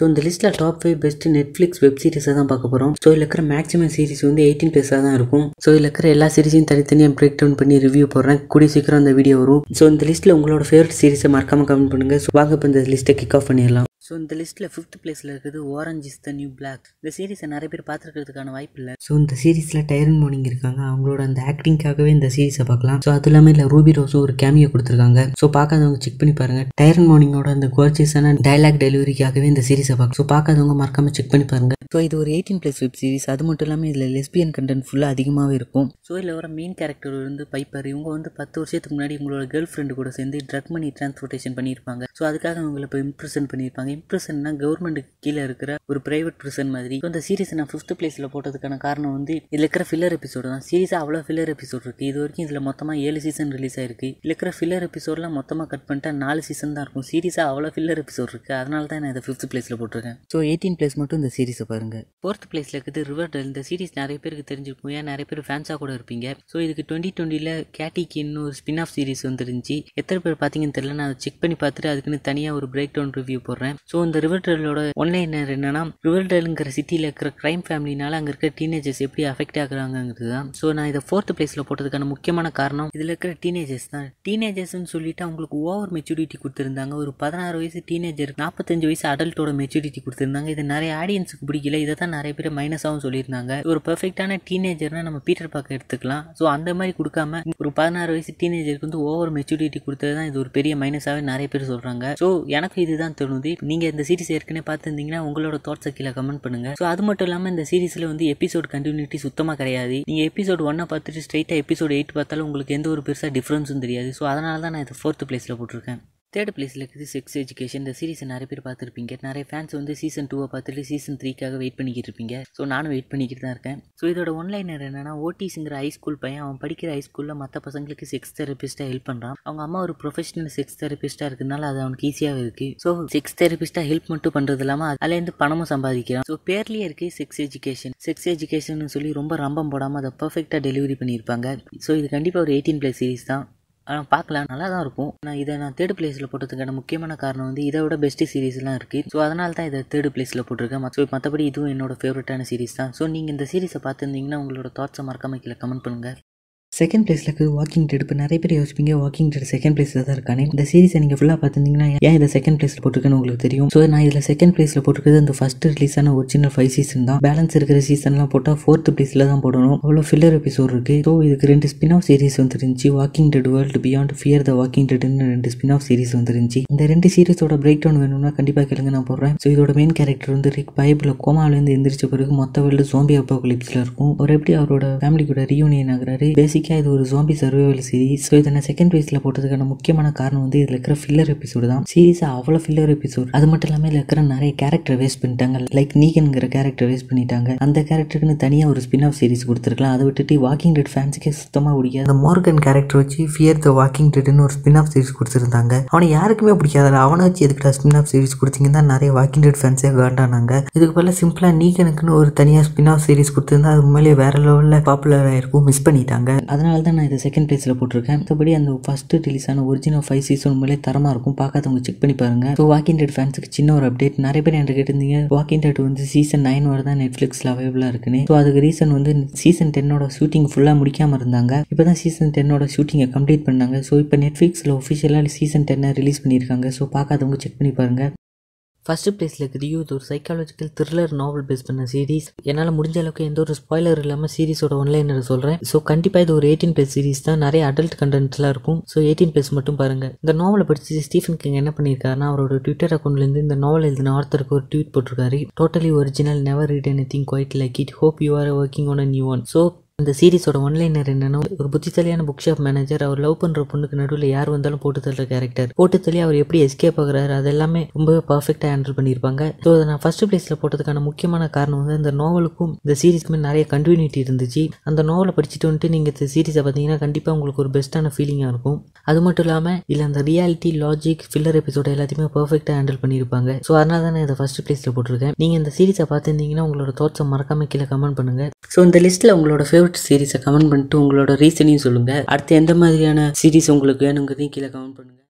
So இந்த லிஸ்ட்டில் top five best Netflix web சீரிஸை தான் பார்க்க போகிறோம் ஸோ இதில் இருக்கிற மேக்ஸிமம் சீரிஸ் வந்து எயிட்டீன் ப்ளஸாக தான் இருக்கும். ஸோ இதில் இருக்கிற எல்லா சீரிஸையும் தனித்தனியாக பிரேக் டவுன் பண்ணி ரிவ்யூ போடுறேன். கூடிய சீக்கிரம் அந்த வீடியோ வரும். ஸோ இந்த லிஸ்ட்டில் உங்களோட ஃபேவரட் சீரிஸை மறக்காம கமெண்ட் பண்ணுங்கள் ஸோ வாங்க இப்போ இந்த லிஸ்ட்டை கிக் ஆஃப் பண்ணிடலாம். ஸோ இந்த லிஸ்ட்டில் ஃபிஃப்த் பிளேஸில் இருக்குது Orange Is the New Black இந்த சீரிஸை நிறைய பேர் பார்த்துருக்கிறதுக்கான வாய்ப்பு இல்லை. ஸோ இந்த சீரிஸில் டைரன் மார்னிங் இருக்காங்க. அவங்களோட அந்த ஆக்டிங்காகவே இந்த சீரீஸை பார்க்கலாம். ஸோ அது இல்லாமல் இல்லை ரூபி ரோஸும் ஒரு கேமியோ கொடுத்துருக்காங்க. ஸோ பார்க்காதவங்க செக் பண்ணி பாருங்கள் டைரன் மார்னிங்கோட அந்த கோர்ச்சஸான டைலாக் டெலிவரிக்காகவே இந்த சீரீஸை பார்க்கலாம். ஸோ பார்க்காதவங்க மறக்காம செக் பண்ணி பாருங்க. ஸோ இது ஒரு எயிட்டீன் ப்ளஸ் வெப் சீரிஸ் அது மட்டும் இல்லாமல் இதில் லெஸ்பியன் கண்டென்ட் ஃபுல்லாக அதிகமாகவே இருக்கும். ஸோ இதில் வர மெயின் கேரக்டர் வந்து பைப்பர் இவங்க வந்து பத்து வருஷத்துக்கு முன்னாடி உங்களோட கேர்ள் ஃப்ரெண்டு கூட சேர்ந்து ட்ரக் மணி டிரான்ஸ்போர்ட்டேஷன் பண்ணியிருப்பாங்க. ஸோ அதுக்காக அவங்கள இப்போ இம்ப்ரெஷன் பண்ணியிருப்பாங்க. இம்ப்ரெஷன்னா கவர்மெண்ட்டுக்கு கீழே இருக்கிற ஒரு பிரைவேட் ப்ரிசன் மாதிரி. ஸோ இந்த சீரிஸை நான் ஃபிஃப்த் பிளேஸில் போட்டதுக்கான காரணம் வந்து இதில் இருக்கிற ஃபில்லர் எபிசோடு தான். சீரிஸாக அவ்வளோ ஃபில்லர் எபிசோட் இருக்குது இது வரைக்கும் இதில் மொத்தமாக ஏழு சீசன் ரிலீஸ் ஆயிருக்கு. இதில் இருக்கிற ஃபில்லர் எபிசோட்லாம் மொத்தமாக கட் பண்ணிட்டா நாலு சீசன் தான் இருக்கும். சீரிஸாக அவ்வளோ ஃபில்லர் எபிசோட் இருக்குது அதனால தான் நான் இதை ஃபிஃப்த் பிளேஸில் போட்டிருக்கேன். ஸோ எயிட்டீன் பிளேஸ் மட்டும் இந்த சீரிஸை பாருங்கள் ஃபோர்த் பிளேஸில் இருக்குது ரிவர் டெல் இந்த சீரிஸ் நிறைய பேருக்கு தெரிஞ்சிருக்கும். ஏன்? நிறைய பேர் ஃபேன்ஸாக கூட இருப்பீங்க. ஸோ இதுக்கு டுவெண்ட்டி டுவெண்ட்டியில் கேட்டிக்கின்னு ஒரு ஸ்பின் ஆஃப் சீரிஸ் வந்துருந்துச்சு. எத்தனை பேர் பார்த்தீங்கன்னு தெரியல. நான் அதை செக் பண்ணி பார்த்துட்டு அதுக்குன்னு தனியாக ஒரு பிரேக் டவுன் ரிவ்யூ போடுறேன். ஸோ இந்த ரிவர் டெல்லோட ஒன்லைனர் என்னன்னா ரிவர் டெல்ங்கிற சிட்டியில் இருக்கிற க்ரைம் ஃபேமிலினால அங்கே இருக்கிற டீனேஜர்ஸ் எப்படி அஃபெக்ட் ஆகுறாங்கிறது தான். ஸோ நான் இதை ஃபோர்த் பிளேஸில் போட்டதுக்கான முக்கியமான காரணம் இதில் இருக்கிற டீனேஜர்ஸ் தான். டீனேஜர்ஸ்னு சொல்லிட்டு அவங்களுக்கு ஓவர் மெச்சூரிட்டி கொடுத்துருந்தாங்க. ஒரு பதினாறு வயசு டீனேஜர் நாற்பத்தஞ்சு வயசு அடல்ட்டோட மெச்சூரிட்டி கொடுத்துருந்தாங்க. இது நிறைய ஆடியன்ஸுக்கு பிடிக்கல. இதை தான் நிறைய பேர் மைனஸாகவும் சொல்லியிருந்தாங்க. ஒரு பெர்ஃபெக்டான டீனேஜர்னா நம்ம பீட்டர் பார்க்க எடுத்துக்கலாம். ஸோ அந்த மாதிரி கொடுக்காம ஒரு பதினாறு வயசு டீனேஜருக்கு வந்து ஓவர் மெச்சூரிட்டி கொடுத்தது தான் இது ஒரு பெரிய மைனஸாகவே நிறைய பேர் சொல்கிறாங்க ஸோ எனக்கு இதுதான் தோணுது. நீங்கள் இந்த சீரிஸ் ஏற்கனவே பார்த்துருந்தீங்கன்னா உங்களோட தாட்ஸை கீழே கமெண்ட் பண்ணுங்க. ஸோ அது மட்டும் இல்லாமல் இந்த சீரிஸில் வந்து எபிசோட் கண்டினியூட்டி சுத்தமாக கிடையாது. நீங்கள் எபிசோட் ஒன்னை பார்த்துட்டு ஸ்ட்ரைட்டாக எபிசோட் எயிட் பார்த்தாலும் உங்களுக்கு எந்த ஒரு பெருசாக டிஃப்ரென்ஸும் தெரியாது. ஸோ அதனால தான் நான் இதை ஃபோர்த் பிளேஸில் போட்டிருக்கேன். தேர்ட் பிளேஸில் இருக்குது செக்ஸ் எஜுகேஷன் இந்த சீரிஸை நிறைய பேர் பார்த்துருப்பீங்க. நிறைய ஃபேன்ஸ் வந்து சீசன் டூவை பார்த்துட்டு சீசன் த்ரீக்காக வெயிட் பண்ணிக்கிட்டு இருப்பீங்க. ஸோ நானும் வெயிட் பண்ணிக்கிட்டு தான் இருக்கேன். ஸோ இதோட ஒன்லைனர் என்னன்னா ஓட்டிஸுங்கிற ஹை ஸ்கூல் பையன் அவன் படிக்கிற ஹை ஸ்கூலில் மற்ற பசங்களுக்கு செக்ஸ் தெரபிஸ்ட்டாக ஹெல்ப் பண்ணுறான் அவங்க அம்மா ஒரு ப்ரொஃபஷனல் செக்ஸ் தெரபிஸ்ட்டாக இருக்கிறதுனால அது அவனுக்கு ஈஸியாகவே இருக்குது ஸோ செக்ஸ் தெரபிஸ்ட்டாக ஹெல்ப் மட்டும் பண்ணுறது இல்லாமல் அதுலேருந்து பணமும் சம்பாதிக்கிறான். ஸோ பேர்லேயே இருக்குது செக்ஸ் எஜுகேஷன் செக்ஸ் எஜுகேஷன் சொல்லி ரொம்ப ரம்பம் போடாமல் அதை பர்ஃபெக்டாக டெலிவரி பண்ணியிருப்பாங்க. ஸோ இது கண்டிப்பாக ஒரு எயிட்டீன் ப்ளஸ் சீரிஸ் தான். ஆனால் பார்க்கலாம். நல்லா தான் இருக்கும். நான் இதை நான் தேர்ட் பிளேஸில் போட்டதுக்கான முக்கியமான காரணம் வந்து இதை விட பெஸ்ட் சீரிஸ்லாம் இருக்குது ஸோ அதனால தான் இதை தேர்ட் பிளேஸில் போட்டிருக்கேன். ஸோ மற்றபடி இதுவும் என்னோட ஃபேவரட்டான சீரிஸ் தான். ஸோ நீங்கள் இந்த சீரிஸை பார்த்துருந்தீங்கன்னா உங்களோட தாட்ஸை மறக்காம கீழே கமெண்ட் பண்ணுங்கள் செகண்ட் பிளேஸில் இருக்குது வாக்கிங் டெட் இப்போ நிறைய பேர் யோசிப்பீங்க வாக்கிங் டெட் செகண்ட் பிளேஸில் தான் இருக்கானே. இந்த சீரிஸை நீங்கள் ஃபுல்லாக பார்த்துருந்தீங்கன்னா ஏன் இதை செகண்ட் பிளேஸில் போட்டிருக்கேன்னு உங்களுக்கு தெரியும். ஸோ நான் இதில் செகண்ட் பிளேஸில் போட்டிருக்கிறது அந்த ஃபஸ்ட் ரிலீஸான ஒரிஜினல் ஃபைவ் சீசன் தான். பேலன்ஸ் இருக்கிற சீசன்லாம் போட்டால் ஃபோர்த் பிளேஸில் தான் போடணும். அவ்வளோ ஃபில்லர் எபிசோட் இருக்குது ஸோ இதுக்கு ரெண்டு ஸ்பின் ஆஃப் சீரிஸ் வந்துருந்துச்சு walking dead world beyond fear the walking டெட்னு ரெண்டு ஸ்பின் ஆஃப் சீரிஸ் வந்துருந்துச்சு. இந்த ரெண்டு சீரிஸோட பிரேக் டவுன் வேணும்னா கண்டிப்பாக கேளுங்க நான் போடுறேன். ஸோ இதோட மெயின் கேரக்டர் வந்து ரிக் பைபிள் கோமாவிலேருந்து எந்திரிச்ச பிறகு மொத்த வேர்ல்டு சோம்பி அப்போ இருக்கும். அவர் எப்படி அவரோட ஃபேமிலி கூட ரீயூனியன் ஆகுறாரு பேசிக்காக இது ஒரு ஜோம்பி சர்வைவல் சீரிஸ் ஸோ இதை நான் செகண்ட் பேஸில் போட்டதுக்கான முக்கியமான காரணம் வந்து இதில் இருக்கிற ஃபில்லர் எபிசோடு தான். சீரிஸாக அவ்வளோ ஃபில்லர் எபிசோட் அது மட்டும் இல்லாமல் இதில் இருக்கிற நிறைய கேரக்டர் வேஸ்ட் பண்ணிட்டாங்க. லைக் நீகன்கிற கேரக்டர் வேஸ்ட் பண்ணிட்டாங்க. அந்த கேரக்டருக்குன்னு தனியாக ஒரு ஸ்பின் ஆஃப் சீரிஸ் கொடுத்துருக்கலாம். அதை விட்டுட்டு வாக்கிங் டெட் ஃபேன்ஸுக்கே சுத்தமாக பிடிக்காது. அந்த மார்கன் கேரக்டர் வச்சு ஃபியர் த வாக்கிங் டெட்னு ஒரு ஸ்பின் ஆஃப் சீரிஸ் கொடுத்துருந்தாங்க. அவனை யாருக்குமே பிடிக்காது அவனை வச்சு எதுக்கிட்ட ஸ்பின் ஆஃப் சீரிஸ் கொடுத்தீங்கன்னா தான் நிறைய வாக்கிங் டெட் ஃபேன்ஸே காண்டானாங்க இதுக்கு பதிலாக சிம்பிளாக நீகனுக்குன்னு ஒரு தனியாக ஸ்பின் ஆஃப் சீரிஸ் கொடுத்துருந்தா அது உண்மையிலேயே வேற லெவலில் பாப்புலர் ஆயிருக்கும். மிஸ் பண்ணிட்டாங்க. அதனால தான் நான் இதை செகண்ட் பிளேஸில் போட்டிருக்கேன். மற்றபடி அந்த ஃபஸ்ட்டு ரிலீஸான ஒரிஜினல் ஃபைவ் சீசன் உண்மையிலே தரமாக இருக்கும். பார்க்காதவங்க செக் பண்ணி பாருங்கள் ஸோ வாக்கிங் டெட் ஃபேன்ஸுக்கு சின்ன ஒரு அப்டேட் நிறைய பேர் என்கிட்ட கேட்டிருந்தீங்க வாக்கிங் டெட் வந்து சீசன் நைன் வரை தான் நெட்ஃப்ளிக்ஸில் அவைலபிளாக இருக்குன்னு. ஸோ அதுக்கு ரீசன் வந்து சீசன் டென்னோட ஷூட்டிங் ஃபுல்லாக முடிக்காமல் இருந்தாங்க. இப்போ தான் சீசன் டென்னோட ஷூட்டிங்கை கம்ப்ளீட் பண்ணாங்க. ஸோ இப்போ நெட்ஃப்ளிக்ஸில் ஒஃபிஷியலாக சீசன் டென்னை ரிலீஸ் பண்ணியிருக்காங்க. ஸோ பார்க்காதவங்க செக் பண்ணி பாருங்கள் ஃபஸ்ட்டு பிளேஸில் இருக்குது யூ இது ஒரு சைக்காலஜிக்கல் த்ரில்லர் நாவல் பேஸ் பண்ண சீரிஸ் என்னால் முடிஞ்ச அளவுக்கு எந்த ஒரு ஸ்பாய்லர் இல்லாமல் சீரிஸோட ஒன்லைனர் சொல்கிறேன் ஸோ கண்டிப்பாக இது ஒரு எயிட்டீன் ப்ளஸ் சீரிஸ் தான். நிறைய அடல்ட் கண்டென்ட்ஸ்லாம் இருக்கும். ஸோ எயிட்டீன் பிளஸ் மட்டும் பாருங்கள் இந்த நாவலை படிச்சு ஸ்டீஃபன் கிங் என்ன பண்ணியிருக்காருன்னா அவரோட ட்விட்டர் அக்கௌண்ட்லேருந்து இந்த நாவல் எழுதின ஆர்த்தருக்கு ஒரு ட்வீட் போட்டிருக்காரு. Totally original never read anything quite like it hope you are working on a new one so இந்த சீரிஸோட ஒன்லைனர் என்னன்னா ஒரு புத்திசாலியான புக் ஷாப் மேனேஜர் அவர் லவ் பண்ணுற பொண்ணுக்கு நடுவில் யார் வந்தாலும் போட்டு தள்ளுற கேரக்டர் போட்டு தள்ளி அவர் எப்படி எஸ்கேப் ஆகுறாரு அது எல்லாமே ரொம்பவே பர்ஃபெக்டாக ஹேண்டில் பண்ணியிருப்பாங்க. ஸோ அதை நான் ஃபர்ஸ்ட் பிளேஸில் போட்டதுக்கான முக்கியமான காரணம் வந்து இந்த நாவலுக்கும் இந்த சீரிஸ்க்குமே நிறைய கண்டினியூட்டி இருந்துச்சு. அந்த நாவலை படிச்சுட்டு வந்துட்டு நீங்கள் இந்த சீரிஸை பார்த்தீங்கன்னா கண்டிப்பாக உங்களுக்கு ஒரு பெஸ்ட்டான ஃபீலிங்காக இருக்கும். அது மட்டும் இல்லாமல் இல்லை அந்த ரியாலிட்டி லாஜிக் ஃபில்லர் எபிசோட எல்லாத்தையுமே பர்ஃபெக்டாக ஹேண்டில் பண்ணியிருப்பாங்க. ஸோ அதனால தான் நான் இதை ஃபர்ஸ்ட் பிளேஸில் போட்டிருக்கேன். நீங்கள் இந்த சீரிஸை பார்த்துருந்தீங்கன்னா உங்களோட தோட்ஸை மறக்காம கீழே கமெண்ட் பண்ணுங்கள் ஸோ இந்த லிஸ்ட்டில் உங்களோட ஃபேவரட் சீரிஸை கமெண்ட் பண்ணிட்டு உங்களோட ரீசனையும் சொல்லுங்கள் அடுத்து எந்த மாதிரியான சீரிஸ் உங்களுக்கு வேணுங்கிறதையும் கீழே கமெண்ட் பண்ணுங்கள்